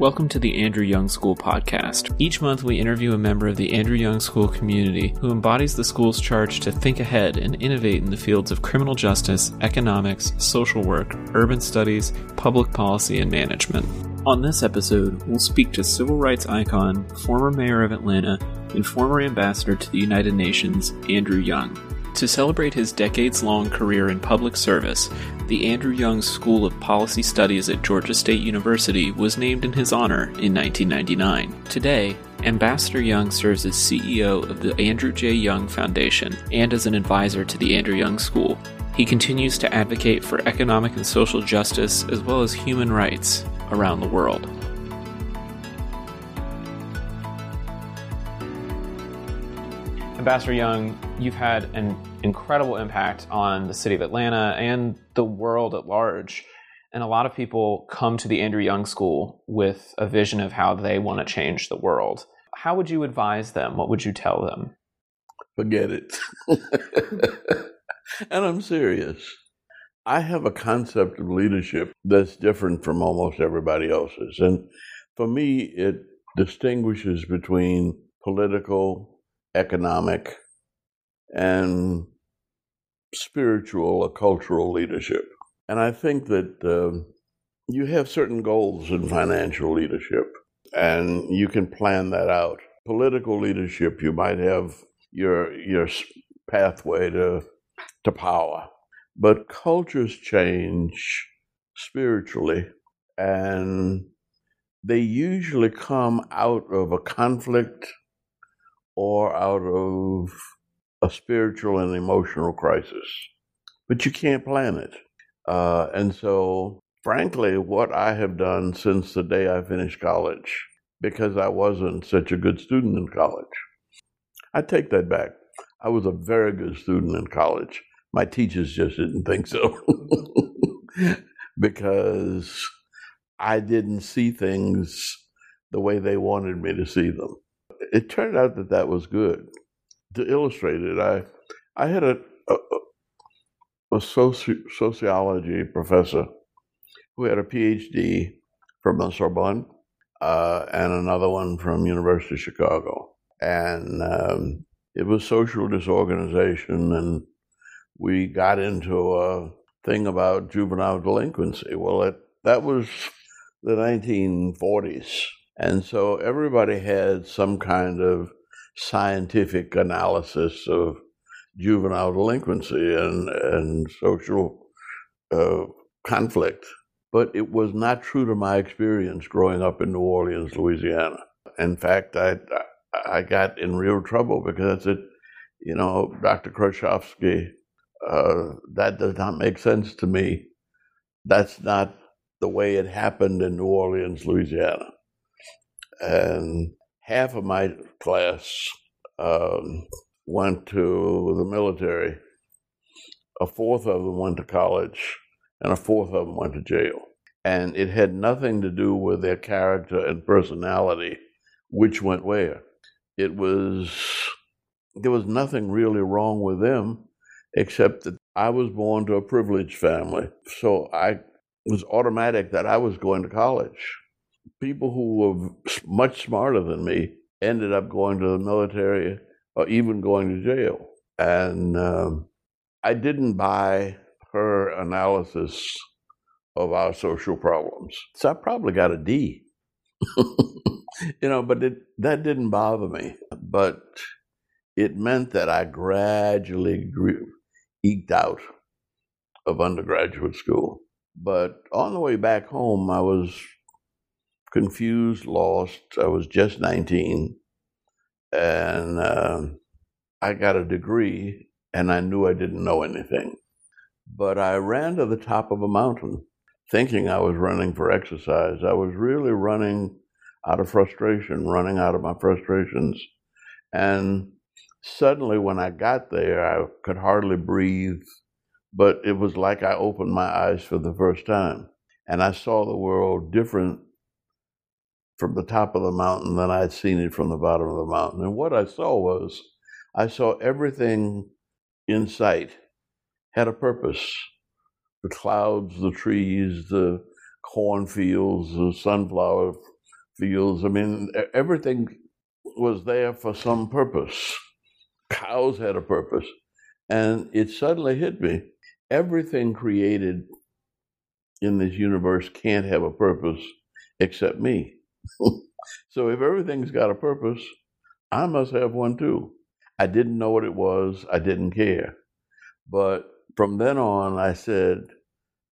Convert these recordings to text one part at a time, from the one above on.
Welcome to the Andrew Young School podcast. Each month, we interview a member of the Andrew Young School community who embodies the school's charge to think ahead and innovate in the fields of criminal justice, economics, social work, urban studies, public policy, and management. On this episode, we'll speak to civil rights icon, former mayor of Atlanta, and former ambassador to the United Nations, Andrew Young. To celebrate his decades long career in public service, the Andrew Young School of Policy Studies at Georgia State University was named in his honor in 1999. Today, Ambassador Young serves as CEO of the Andrew J. Young Foundation and as an advisor to the Andrew Young School. He continues to advocate for economic and social justice as well as human rights around the world. Ambassador Young, you've had an incredible impact on the city of Atlanta and the world at large. And a lot of people come to the Andrew Young School with a vision of how they want to change the world. How would you advise them? What would you tell them? Forget it. and I'm serious. I have a concept of leadership that's different from almost everybody else's. And for me, it distinguishes between political, economic, and spiritual or cultural leadership. And I think that uh, you have certain goals in financial leadership, and you can plan that out. Political leadership, you might have your your pathway to to power, but cultures change spiritually, and they usually come out of a conflict or out of a spiritual and emotional crisis, but you can't plan it. Uh, and so, frankly, what I have done since the day I finished college, because I wasn't such a good student in college, I take that back. I was a very good student in college. My teachers just didn't think so because I didn't see things the way they wanted me to see them. It turned out that that was good. To illustrate it, I I had a a, a soci- sociology professor who had a PhD from the Sorbonne uh, and another one from University of Chicago, and um, it was social disorganization, and we got into a thing about juvenile delinquency. Well, it, that was the 1940s, and so everybody had some kind of scientific analysis of juvenile delinquency and, and social uh, conflict. But it was not true to my experience growing up in New Orleans, Louisiana. In fact, I, I got in real trouble because I said, you know, Dr. Krushkovsky, uh, that does not make sense to me. That's not the way it happened in New Orleans, Louisiana. And half of my class um, went to the military, a fourth of them went to college, and a fourth of them went to jail. And it had nothing to do with their character and personality, which went where. It was, there was nothing really wrong with them, except that I was born to a privileged family. So I was automatic that I was going to college people who were much smarter than me ended up going to the military or even going to jail. And um, I didn't buy her analysis of our social problems. So I probably got a D. you know, but it, that didn't bother me. But it meant that I gradually grew, eked out of undergraduate school. But on the way back home, I was confused, lost. I was just 19. And uh, I got a degree, and I knew I didn't know anything. But I ran to the top of a mountain thinking I was running for exercise. I was really running out of frustration, running out of my frustrations. And suddenly, when I got there, I could hardly breathe, but it was like I opened my eyes for the first time. And I saw the world different from the top of the mountain than I'd seen it from the bottom of the mountain. And what I saw was I saw everything in sight had a purpose. The clouds, the trees, the cornfields, the sunflower fields. I mean, everything was there for some purpose. Cows had a purpose. And it suddenly hit me everything created in this universe can't have a purpose except me. so if everything's got a purpose, I must have one too. I didn't know what it was, I didn't care. But from then on, I said,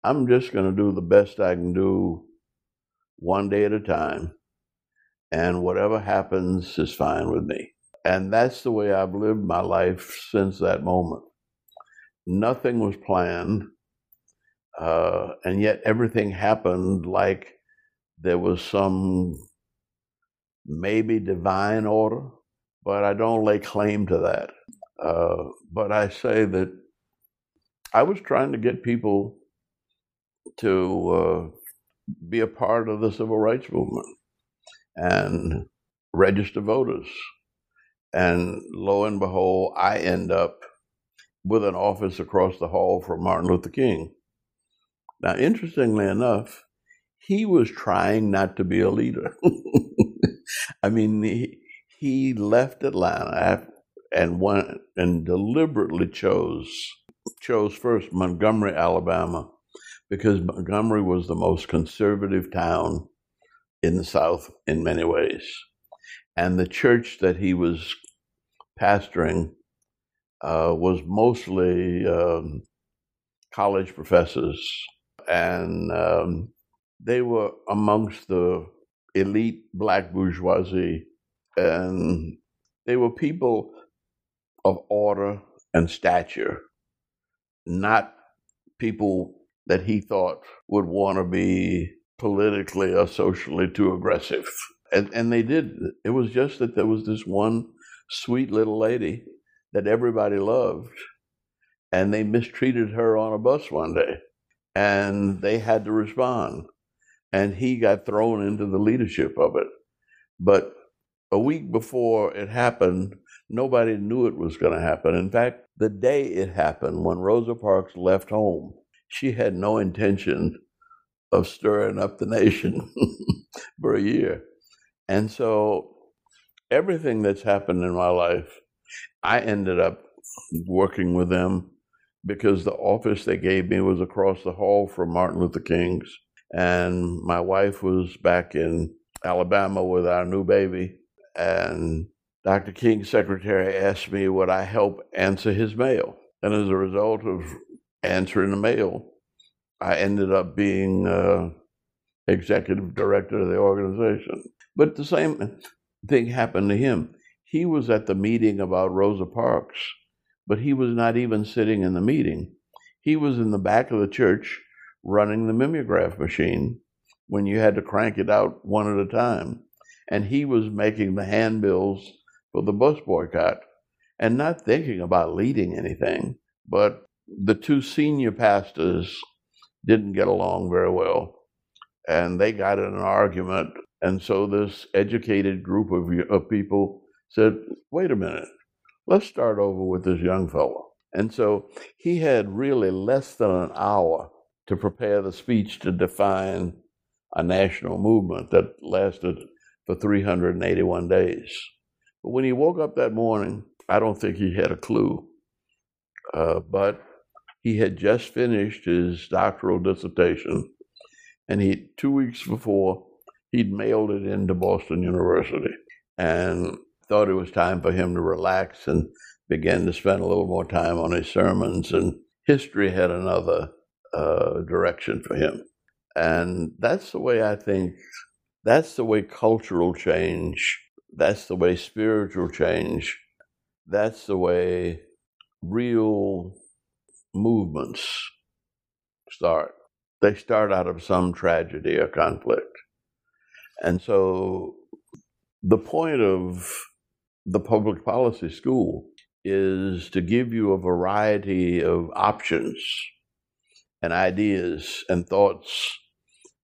I'm just going to do the best I can do one day at a time. And whatever happens is fine with me. And that's the way I've lived my life since that moment. Nothing was planned. Uh, and yet everything happened like there was some maybe divine order, but I don't lay claim to that. Uh, but I say that I was trying to get people to uh, be a part of the civil rights movement and register voters. And lo and behold, I end up with an office across the hall from Martin Luther King. Now, interestingly enough, he was trying not to be a leader. I mean, he, he left Atlanta and went and deliberately chose chose first Montgomery, Alabama, because Montgomery was the most conservative town in the South in many ways. And the church that he was pastoring uh, was mostly um, college professors, and um, they were amongst the elite black bourgeoisie, and they were people of order and stature, not people that he thought would want to be politically or socially too aggressive. And, and they did. It was just that there was this one sweet little lady that everybody loved, and they mistreated her on a bus one day, and they had to respond. And he got thrown into the leadership of it. But a week before it happened, nobody knew it was going to happen. In fact, the day it happened, when Rosa Parks left home, she had no intention of stirring up the nation for a year. And so everything that's happened in my life I ended up working with them because the office they gave me was across the hall from Martin Luther King's. And my wife was back in Alabama with our new baby. And Dr. King's secretary asked me would I help answer his mail. And as a result of answering the mail, I ended up being uh, executive director of the organization. But the same thing happened to him. He was at the meeting about Rosa Parks, but he was not even sitting in the meeting. He was in the back of the church running the mimeograph machine when you had to crank it out one at a time. And he was making the handbills for the bus boycott and not thinking about leading anything. But the two senior pastors didn't get along very well and they got in an argument. And so this educated group of, of people said, wait a minute, let's start over with this young fellow. And so he had really less than an hour to prepare the speech to define a national movement that lasted for 381 days. But when he woke up that morning, I don't think he had a clue. Uh, but he had just finished his doctoral dissertation, and he two weeks before he'd mailed it into Boston University. And thought it was time for him to relax and began to spend a little more time on his sermons. And history had another uh, direction for him. And that's the way I think, that's the way cultural change, that's the way spiritual change, that's the way real movements start. They start out of some tragedy or conflict. And so the point of the public policy school is to give you a variety of options and ideas and thoughts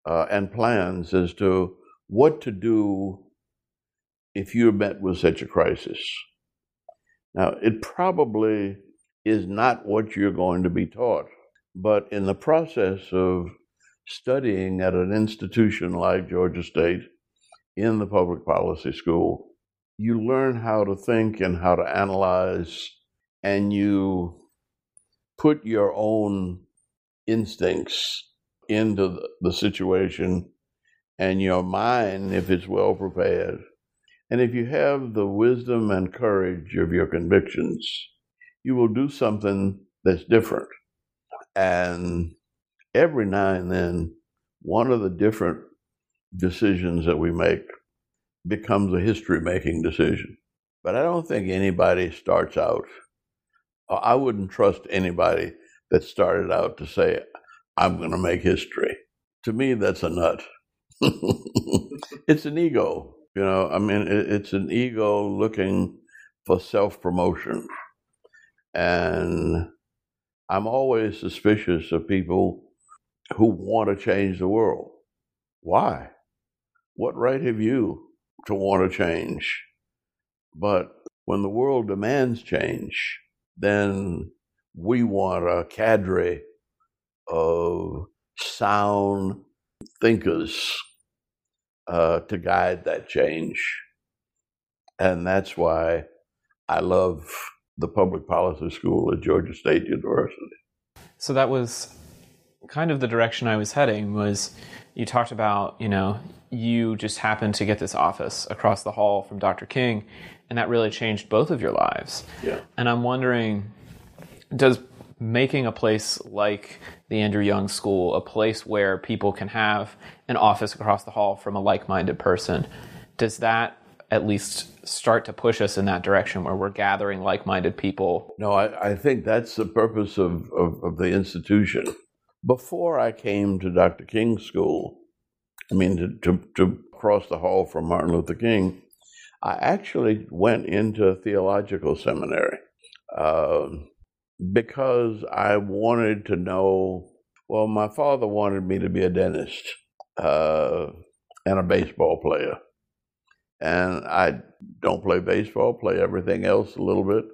uh, and plans as to what to do if you're met with such a crisis. Now, it probably is not what you're going to be taught, but in the process of studying at an institution like Georgia State in the public policy school, you learn how to think and how to analyze, and you put your own instincts into the situation and your mind, if it's well prepared, and if you have the wisdom and courage of your convictions, you will do something that's different. And every now and then, one of the different decisions that we make becomes a history making decision. But I don't think anybody starts out, I wouldn't trust anybody that started out to say, I'm going to make history. To me, that's a nut. it's an ego. You know, I mean, it's an ego looking for self promotion. And I'm always suspicious of people who want to change the world. Why? What right have you to want to change? But when the world demands change, then we want a cadre of sound thinkers uh, to guide that change. And that's why I love the public policy school at Georgia State University. So that was kind of the direction I was heading was you talked about, you know, you just happened to get this office across the hall from Dr. King and that really changed both of your lives. Yeah. And I'm wondering does making a place like the Andrew Young School a place where people can have an office across the hall from a like-minded person does that at least start to push us in that direction where we're gathering like-minded people? No i, I think that's the purpose of, of, of the institution. Before i came to dr king's school i mean to, to, to cross the hall from martin luther king i actually went into a theological seminary. Uh, because I wanted to know. Well, my father wanted me to be a dentist uh, and a baseball player, and I don't play baseball. Play everything else a little bit,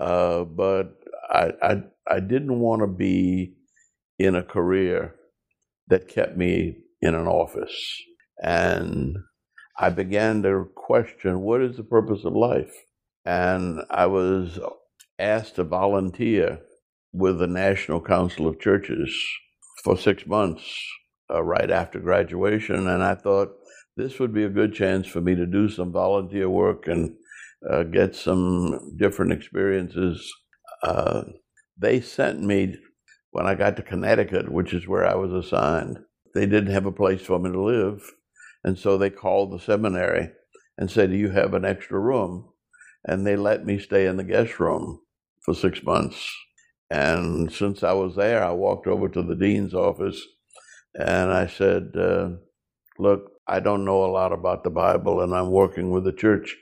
uh, but I, I I didn't want to be in a career that kept me in an office, and I began to question what is the purpose of life, and I was asked to volunteer with the National Council of Churches for six months uh, right after graduation. And I thought this would be a good chance for me to do some volunteer work and uh, get some different experiences. Uh, they sent me when I got to Connecticut, which is where I was assigned. They didn't have a place for me to live. And so they called the seminary and said, Do you have an extra room? And they let me stay in the guest room for six months. And since I was there, I walked over to the dean's office and I said, uh, Look, I don't know a lot about the Bible and I'm working with the church.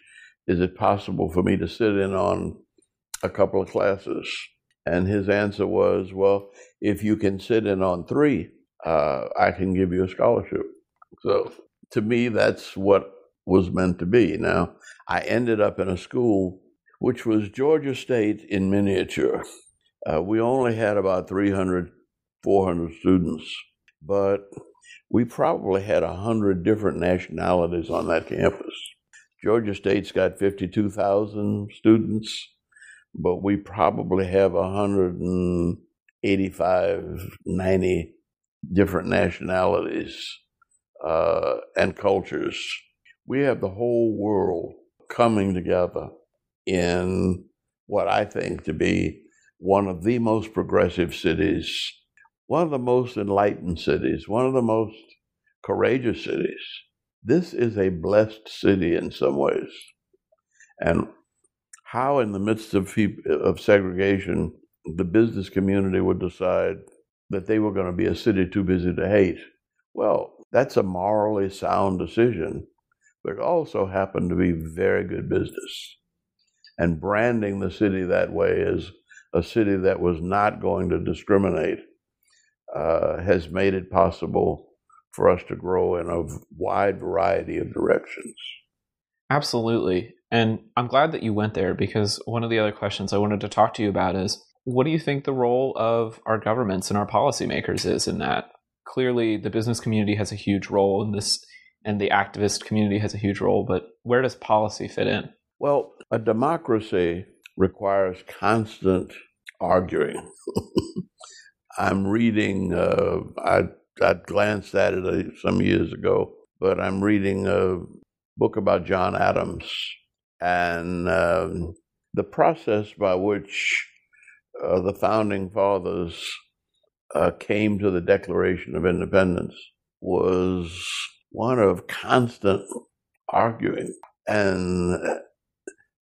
Is it possible for me to sit in on a couple of classes? And his answer was, Well, if you can sit in on three, uh, I can give you a scholarship. So to me, that's what was meant to be. Now, I ended up in a school which was Georgia State in miniature. Uh, we only had about 300, 400 students, but we probably had 100 different nationalities on that campus. Georgia State's got 52,000 students, but we probably have 185, 90 different nationalities uh, and cultures. We have the whole world coming together in what I think to be one of the most progressive cities, one of the most enlightened cities, one of the most courageous cities. This is a blessed city in some ways. And how, in the midst of, of segregation, the business community would decide that they were going to be a city too busy to hate. Well, that's a morally sound decision, but it also happened to be very good business and branding the city that way as a city that was not going to discriminate uh, has made it possible for us to grow in a wide variety of directions. Absolutely. And I'm glad that you went there because one of the other questions I wanted to talk to you about is what do you think the role of our governments and our policymakers is in that? Clearly, the business community has a huge role in this and the activist community has a huge role, but where does policy fit in? Well, a democracy requires constant arguing. I'm reading, uh, I, I glanced at it uh, some years ago, but I'm reading a book about John Adams and um, the process by which uh, the founding fathers uh, came to the Declaration of Independence was one of constant arguing. And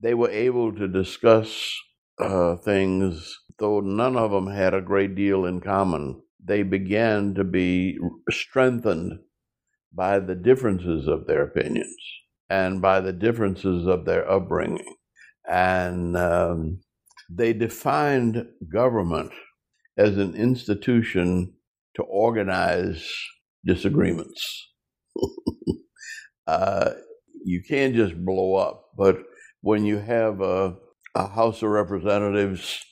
they were able to discuss uh, things, though none of them had a great deal in common. They began to be strengthened by the differences of their opinions and by the differences of their upbringing. And um, they defined government as an institution to organize disagreements. uh, you can't just blow up, but when you have a, a House of Representatives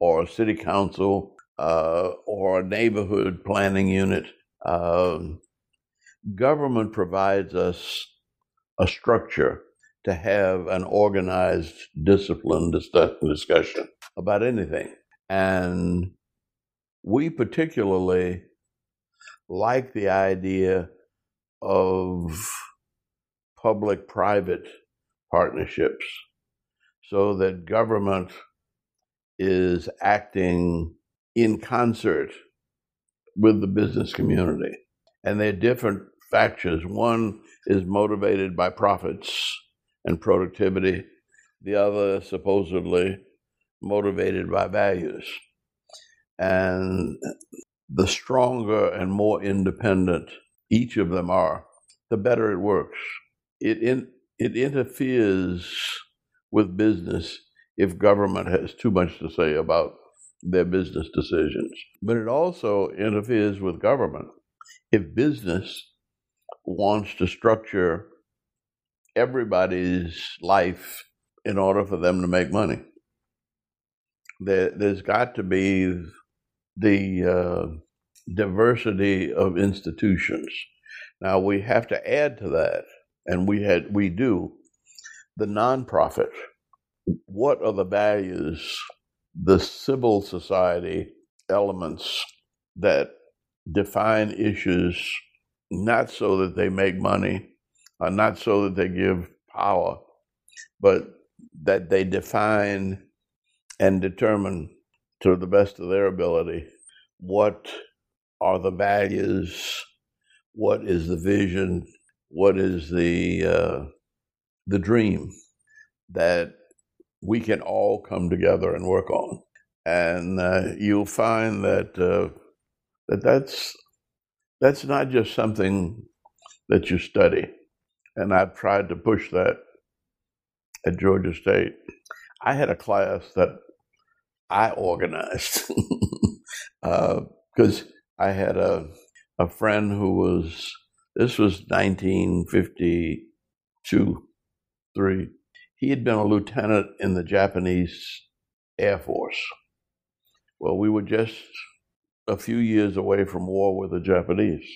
or a city council uh, or a neighborhood planning unit, uh, government provides us a structure to have an organized, disciplined discussion about anything. And we particularly like the idea of public private partnerships so that government is acting in concert with the business community. And they're different factions. One is motivated by profits and productivity, the other supposedly motivated by values. And the stronger and more independent each of them are, the better it works. It, in, it interferes with business if government has too much to say about their business decisions. But it also interferes with government if business wants to structure everybody's life in order for them to make money. There, has got to be the uh, diversity of institutions. Now we have to add to that, and we had we do the nonprofit. What are the values, the civil society elements that define issues not so that they make money, uh, not so that they give power, but that they define and determine to the best of their ability what are the values, what is the vision, what is the uh, the dream that we can all come together and work on, and uh, you'll find that uh, that that's that's not just something that you study, and I've tried to push that at Georgia State. I had a class that I organized because uh, I had a a friend who was this was 1952 three. He had been a lieutenant in the Japanese Air Force. Well, we were just a few years away from war with the Japanese.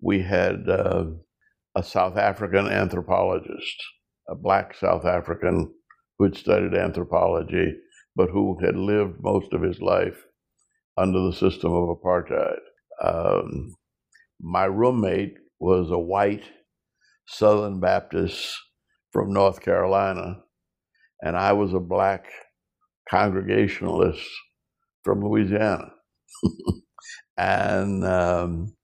We had uh, a South African anthropologist, a black South African who had studied anthropology, but who had lived most of his life under the system of apartheid. Um, my roommate was a white Southern Baptist from North Carolina, and I was a black Congregationalist from Louisiana. and um,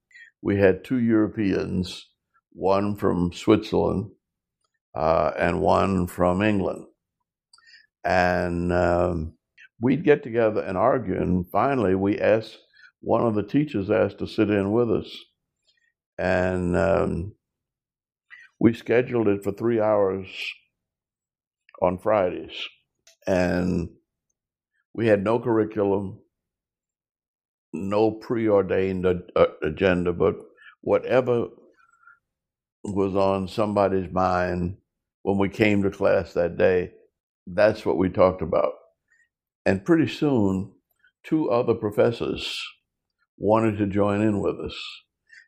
we had two Europeans, one from Switzerland uh, and one from England. And um, we'd get together and argue. And finally, we asked, one of the teachers asked to sit in with us. And um, we scheduled it for three hours on Fridays. And we had no curriculum, no preordained agenda, but whatever was on somebody's mind when we came to class that day, that's what we talked about. And pretty soon, two other professors wanted to join in with us.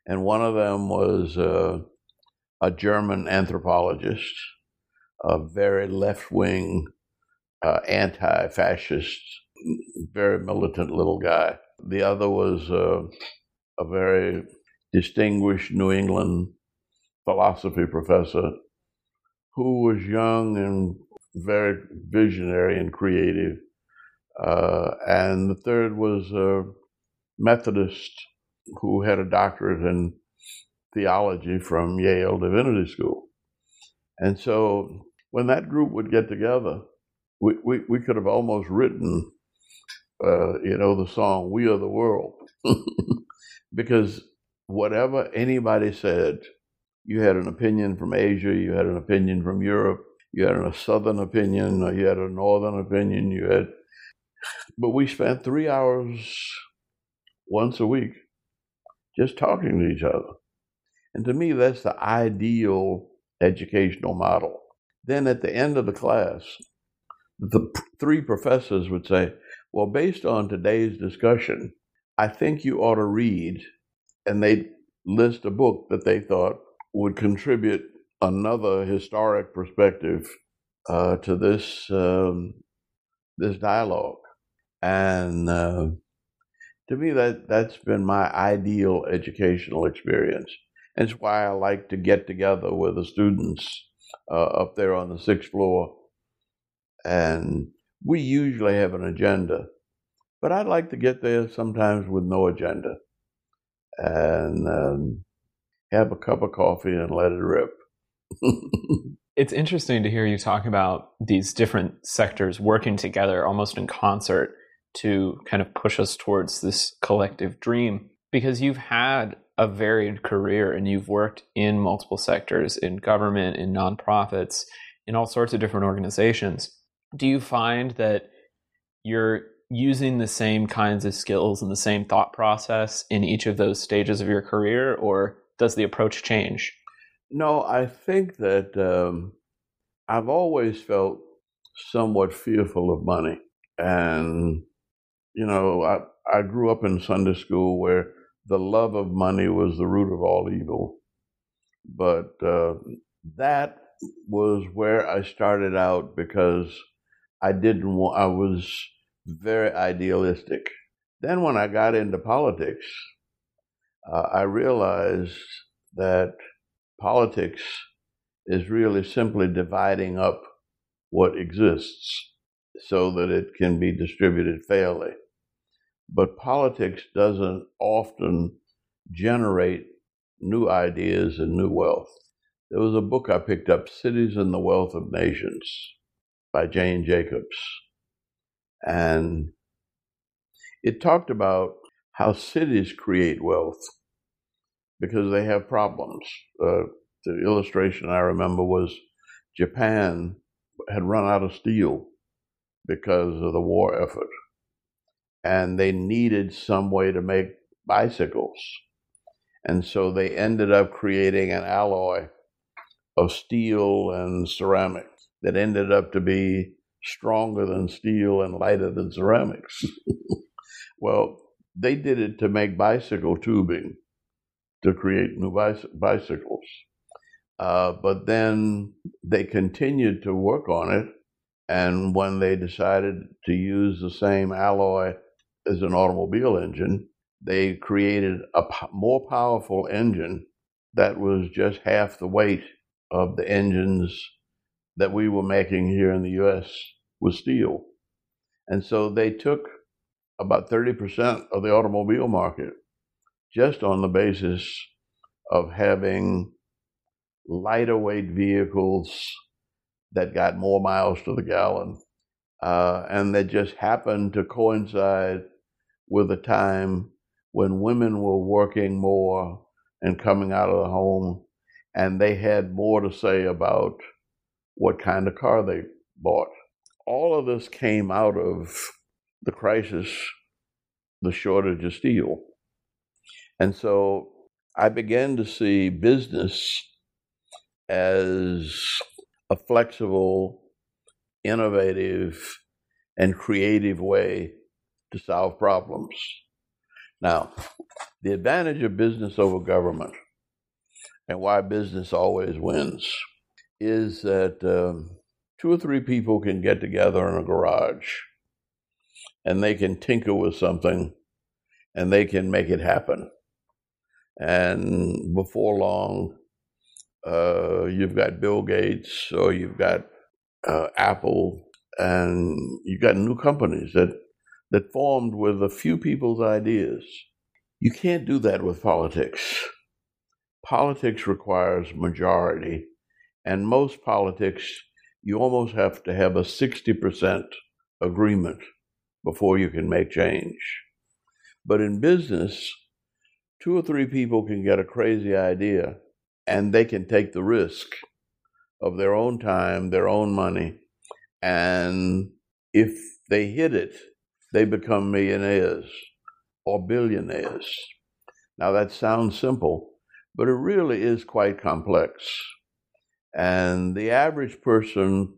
And one of them was uh, a German anthropologist, a very left wing, uh, anti fascist, very militant little guy. The other was uh, a very distinguished New England philosophy professor who was young and very visionary and creative. Uh, and the third was a Methodist who had a doctorate in theology from Yale Divinity School. And so when that group would get together, we, we, we could have almost written, uh, you know, the song, We Are the World. because whatever anybody said, you had an opinion from Asia, you had an opinion from Europe, you had a southern opinion, you had a northern opinion, you had. But we spent three hours once a week just talking to each other. And to me, that's the ideal educational model. Then at the end of the class, the three professors would say, Well, based on today's discussion, I think you ought to read. And they'd list a book that they thought would contribute another historic perspective uh, to this um, this dialogue. And uh, to me, that that's been my ideal educational experience. It's why I like to get together with the students uh, up there on the sixth floor. And we usually have an agenda, but I'd like to get there sometimes with no agenda and um, have a cup of coffee and let it rip. it's interesting to hear you talk about these different sectors working together almost in concert to kind of push us towards this collective dream because you've had a varied career and you've worked in multiple sectors in government, in nonprofits, in all sorts of different organizations. Do you find that you're using the same kinds of skills and the same thought process in each of those stages of your career, or does the approach change? No, I think that um, I've always felt somewhat fearful of money. And you know, I, I grew up in Sunday school where the love of money was the root of all evil. But uh, that was where I started out because I didn't want, I was very idealistic. Then when I got into politics, uh, I realized that politics is really simply dividing up what exists so that it can be distributed fairly. But politics doesn't often generate new ideas and new wealth. There was a book I picked up, Cities and the Wealth of Nations, by Jane Jacobs. And it talked about how cities create wealth because they have problems. Uh, the illustration I remember was Japan had run out of steel because of the war effort. And they needed some way to make bicycles. And so they ended up creating an alloy of steel and ceramic that ended up to be stronger than steel and lighter than ceramics. well, they did it to make bicycle tubing to create new bicycles. Uh, but then they continued to work on it and when they decided to use the same alloy as an automobile engine, they created a more powerful engine that was just half the weight of the engines that we were making here in the US with steel. And so they took about 30% of the automobile market just on the basis of having lighter weight vehicles that got more miles to the gallon. Uh, and that just happened to coincide with a time when women were working more and coming out of the home, and they had more to say about what kind of car they bought. All of this came out of the crisis, the shortage of steel. And so I began to see business as a flexible, innovative, and creative way to solve problems. Now, the advantage of business over government, and why business always wins is that um, two or three people can get together in a garage and they can tinker with something and they can make it happen. And before long, uh, you've got Bill Gates or you've got uh, Apple, and you've got new companies that that formed with a few people's ideas. You can't do that with politics. Politics requires majority, and most politics, you almost have to have a 60% agreement before you can make change. But in business, two or three people can get a crazy idea and they can take the risk of their own time, their own money, and if they hit it, they become millionaires or billionaires. Now that sounds simple, but it really is quite complex. And the average person,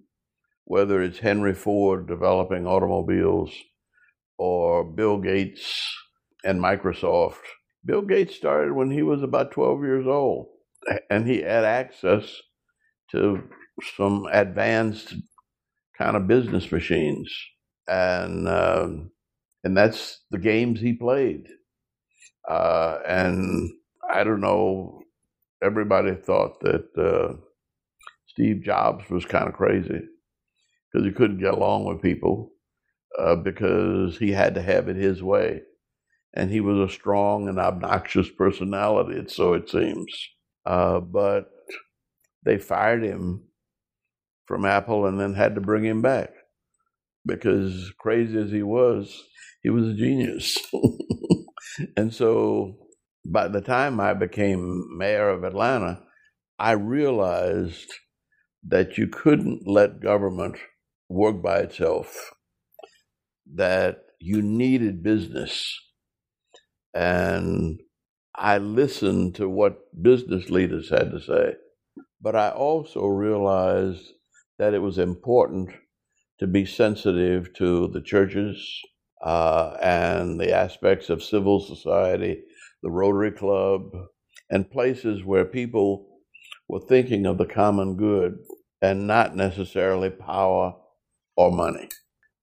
whether it's Henry Ford developing automobiles or Bill Gates and Microsoft, Bill Gates started when he was about 12 years old and he had access to some advanced kind of business machines, and um, and that's the games he played. Uh, and I don't know. Everybody thought that uh, Steve Jobs was kind of crazy because he couldn't get along with people uh, because he had to have it his way, and he was a strong and obnoxious personality. So it seems. Uh, but they fired him from Apple and then had to bring him back because, crazy as he was, he was a genius. and so, by the time I became mayor of Atlanta, I realized that you couldn't let government work by itself, that you needed business. And I listened to what business leaders had to say, but I also realized that it was important to be sensitive to the churches uh, and the aspects of civil society, the Rotary Club, and places where people were thinking of the common good and not necessarily power or money.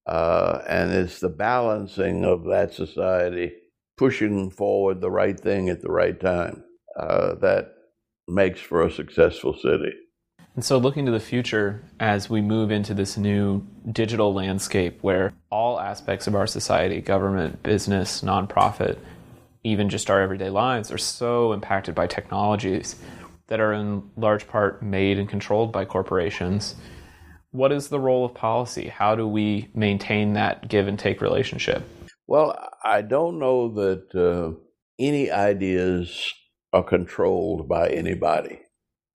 Uh, and it's the balancing of that society pushing forward the right thing at the right time uh, that makes for a successful city. And so, looking to the future as we move into this new digital landscape where all aspects of our society government, business, nonprofit, even just our everyday lives are so impacted by technologies that are in large part made and controlled by corporations. What is the role of policy? How do we maintain that give and take relationship? Well, I don't know that uh, any ideas are controlled by anybody.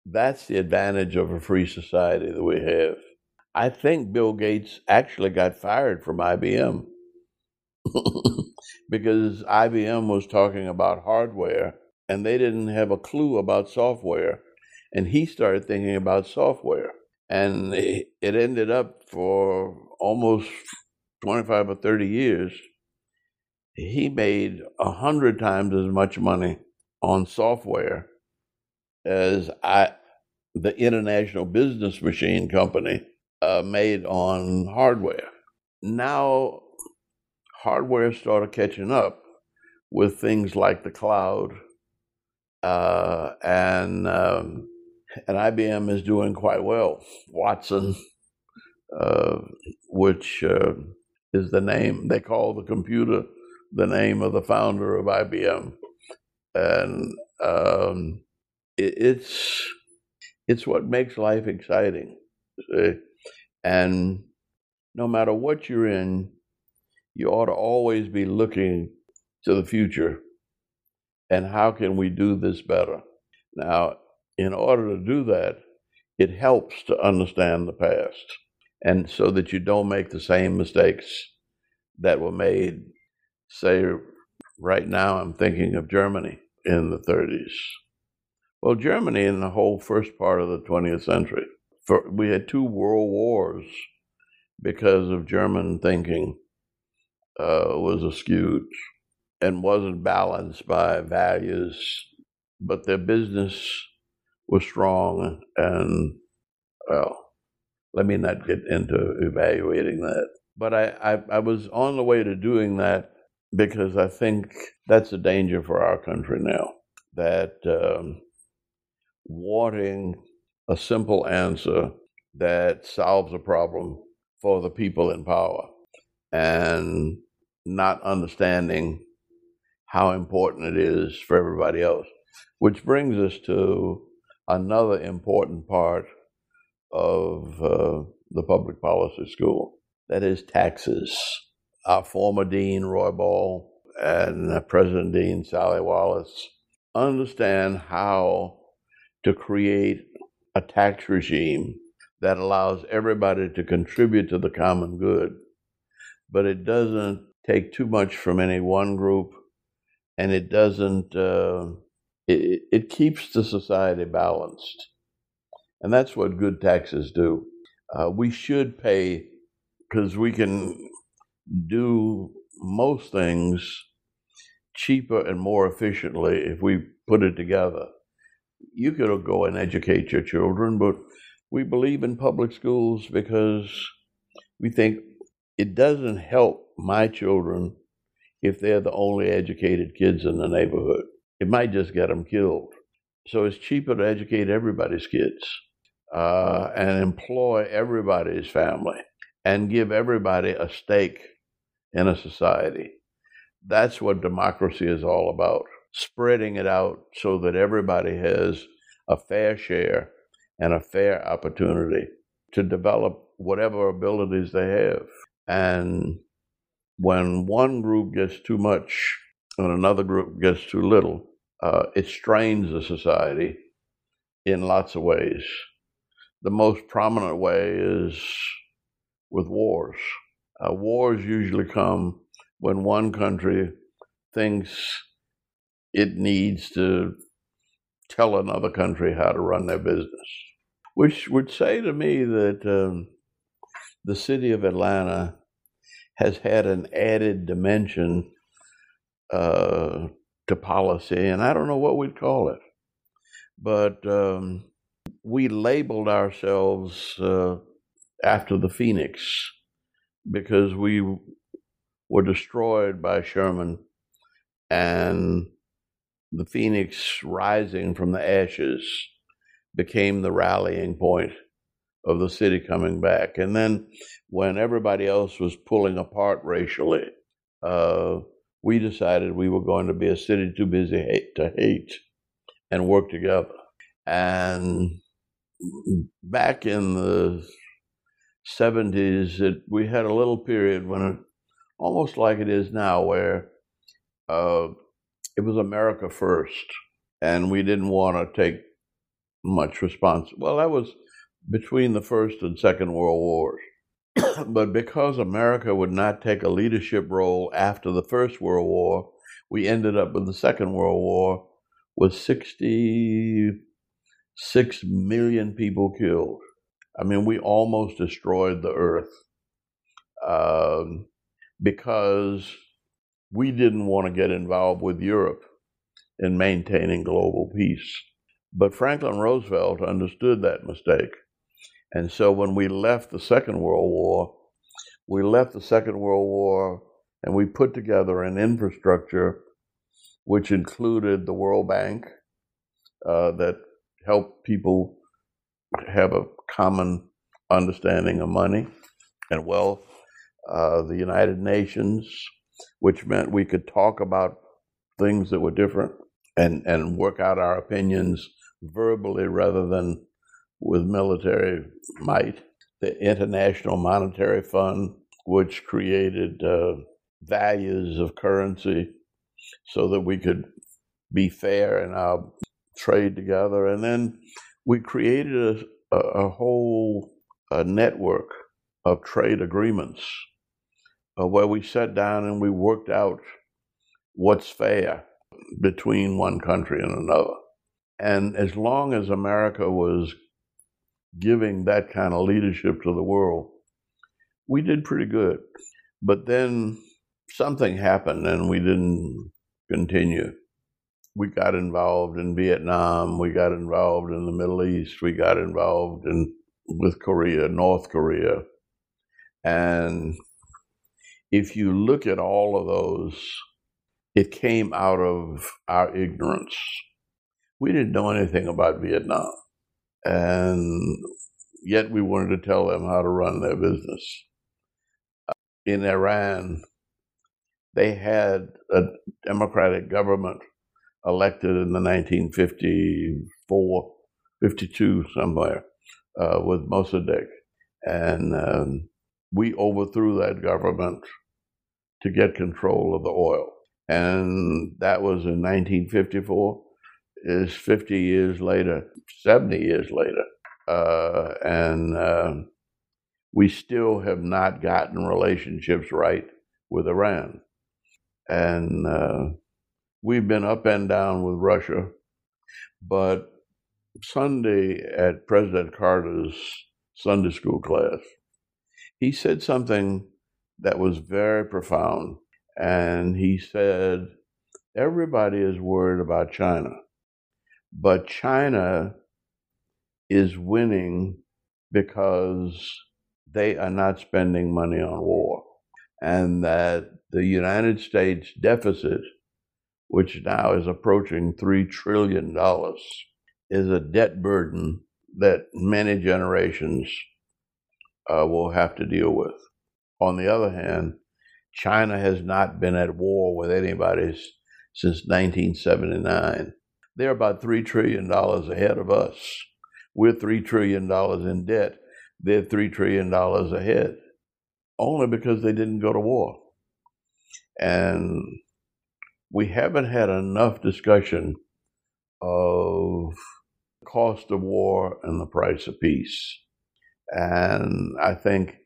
That's the advantage of a free society that we have. I think Bill Gates actually got fired from IBM because IBM was talking about hardware and they didn't have a clue about software. And he started thinking about software. And it ended up for almost 25 or 30 years he made a hundred times as much money on software as I, the International Business Machine Company uh, made on hardware. Now, hardware started catching up with things like the cloud, uh, and um, and IBM is doing quite well. Watson, uh, which uh, is the name they call the computer the name of the founder of IBM, and um, it's it's what makes life exciting. See? And no matter what you're in, you ought to always be looking to the future and how can we do this better. Now, in order to do that, it helps to understand the past and so that you don't make the same mistakes that were made say right now I'm thinking of Germany in the 30s. Well, Germany in the whole first part of the 20th century, for, we had two world wars because of German thinking uh, was askewed and wasn't balanced by values, but their business was strong. And, well, let me not get into evaluating that. But I, I, I was on the way to doing that because I think that's a danger for our country now. That um, wanting a simple answer that solves a problem for the people in power and not understanding how important it is for everybody else. Which brings us to another important part of uh, the public policy school that is taxes. Our former dean, Roy Bahl, and President Dean, Sally Wallace, understand how to create a tax regime that allows everybody to contribute to the common good, but it doesn't take too much from any one group, and it doesn't. Uh, it, it keeps the society balanced, and that's what good taxes do. Uh, we should pay because we can do most things cheaper and more efficiently if we put it together. You could go and educate your children, but we believe in public schools because we think it doesn't help my children if they're the only educated kids in the neighborhood. It might just get them killed. So it's cheaper to educate everybody's kids uh, and employ everybody's family and give everybody a stake in a society. That's what democracy is all about spreading it out so that everybody has a fair share and a fair opportunity to develop whatever abilities they have. And when one group gets too much and another group gets too little, uh, it strains the society in lots of ways. The most prominent way is with wars. Uh, wars usually come when one country thinks it needs to tell another country how to run their business, which would say to me that um, the city of Atlanta has had an added dimension uh, to policy, and I don't know what we'd call it, but um, we labeled ourselves uh, after the Phoenix because we were destroyed by Sherman and the Phoenix rising from the ashes became the rallying point of the city coming back. And then when everybody else was pulling apart racially, uh, we decided we were going to be a city too busy hate, to hate and work together. And back in the 70s, it, we had a little period when it, almost like it is now, where uh, it was America first, and we didn't want to take much response. Well, that was between the First and Second World Wars. but because America would not take a leadership role after the First World War, we ended up with the Second World War with 66 million people killed. I mean, we almost destroyed the earth um, because we didn't want to get involved with Europe in maintaining global peace. But Franklin Roosevelt understood that mistake. And so when we left the Second World War, we left the Second World War and we put together an infrastructure which included the World Bank uh, that helped people have a common understanding of money and wealth, uh, the United Nations, which meant we could talk about things that were different and, and work out our opinions verbally rather than with military might. The International Monetary Fund, which created uh, values of currency so that we could be fair in our trade together. And then we created a, a whole a network of trade agreements uh, Uh, where we sat down and we worked out what's fair between one country and another. And as long as America was giving that kind of leadership to the world, we did pretty good. But then something happened and we didn't continue. we got involved in Vietnam, we got involved in the Middle East, we got involved in with Korea, North Korea. And if you look at all of those, it came out of our ignorance. We didn't know anything about Vietnam. And yet we wanted to tell them how to run their business. In Iran, they had a democratic government elected in the 1954, 52 somewhere uh, with Mossadegh. And um, we overthrew that government to get control of the oil. And that was in 1954. Is 50 years later, 70 years later. Uh, and uh, we still have not gotten relationships right with Iran. And uh, we've been up and down with Russia. But Sunday at President Carter's Sunday school class, he said something that was very profound. And he said, Everybody is worried about China, but China is winning because they are not spending money on war. And that the United States deficit, which now is approaching $3 trillion, is a debt burden that many generations uh, will have to deal with. On the other hand, China has not been at war with anybody since 1979. They're about $3 trillion ahead of us. We're $3 trillion in debt. They're $3 trillion ahead, only because they didn't go to war. And we haven't had enough discussion of the cost of war and the price of peace. And I think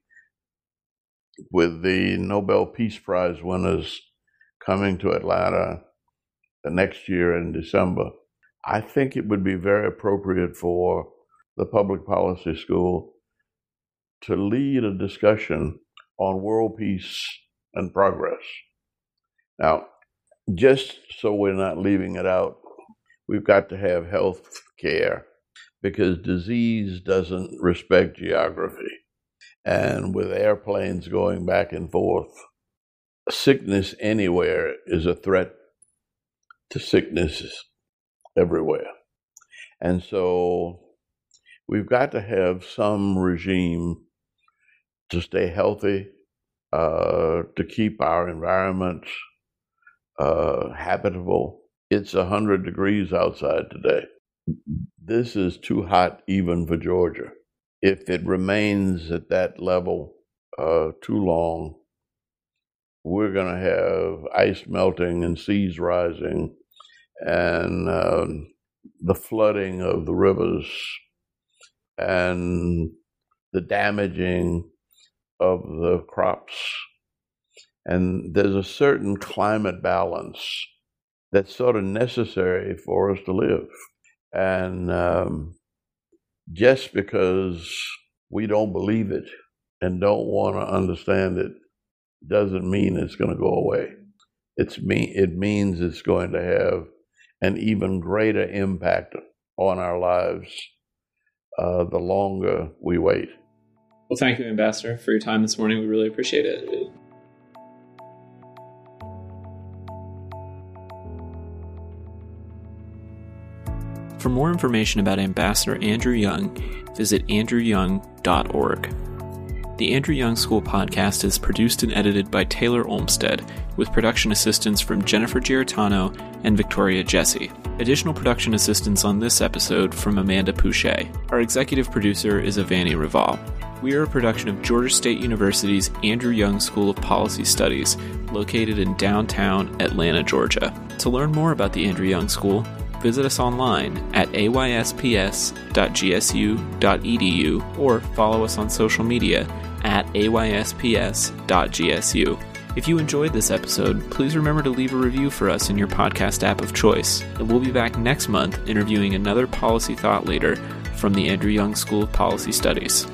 with the Nobel Peace Prize winners coming to Atlanta the next year in December, I think it would be very appropriate for the public policy school to lead a discussion on world peace and progress. Now, just so we're not leaving it out, we've got to have health care because disease doesn't respect geography. And with airplanes going back and forth, sickness anywhere is a threat to sickness everywhere. And so we've got to have some regime to stay healthy, uh, to keep our environments uh, habitable. It's 100 degrees outside today. This is too hot even for Georgia. If it remains at that level uh, too long, we're going to have ice melting and seas rising and um, the flooding of the rivers and the damaging of the crops. And there's a certain climate balance that's sort of necessary for us to live. And um, just because we don't believe it and don't want to understand it doesn't mean it's going to go away. It's me. It means it's going to have an even greater impact on our lives uh, the longer we wait. Well, thank you, Ambassador, for your time this morning. We really appreciate it. For more information about Ambassador Andrew Young, visit andrewyoung.org. The Andrew Young School podcast is produced and edited by Taylor Olmstead, with production assistance from Jennifer Giartano and Victoria Jesse. Additional production assistance on this episode from Amanda Pouchet. Our executive producer is Avani Raval. We are a production of Georgia State University's Andrew Young School of Policy Studies, located in downtown Atlanta, Georgia. To learn more about the Andrew Young School, visit us online at aysps.gsu.edu or follow us on social media at aysps.gsu. If you enjoyed this episode, please remember to leave a review for us in your podcast app of choice. And we'll be back next month interviewing another policy thought leader from the Andrew Young School of Policy Studies.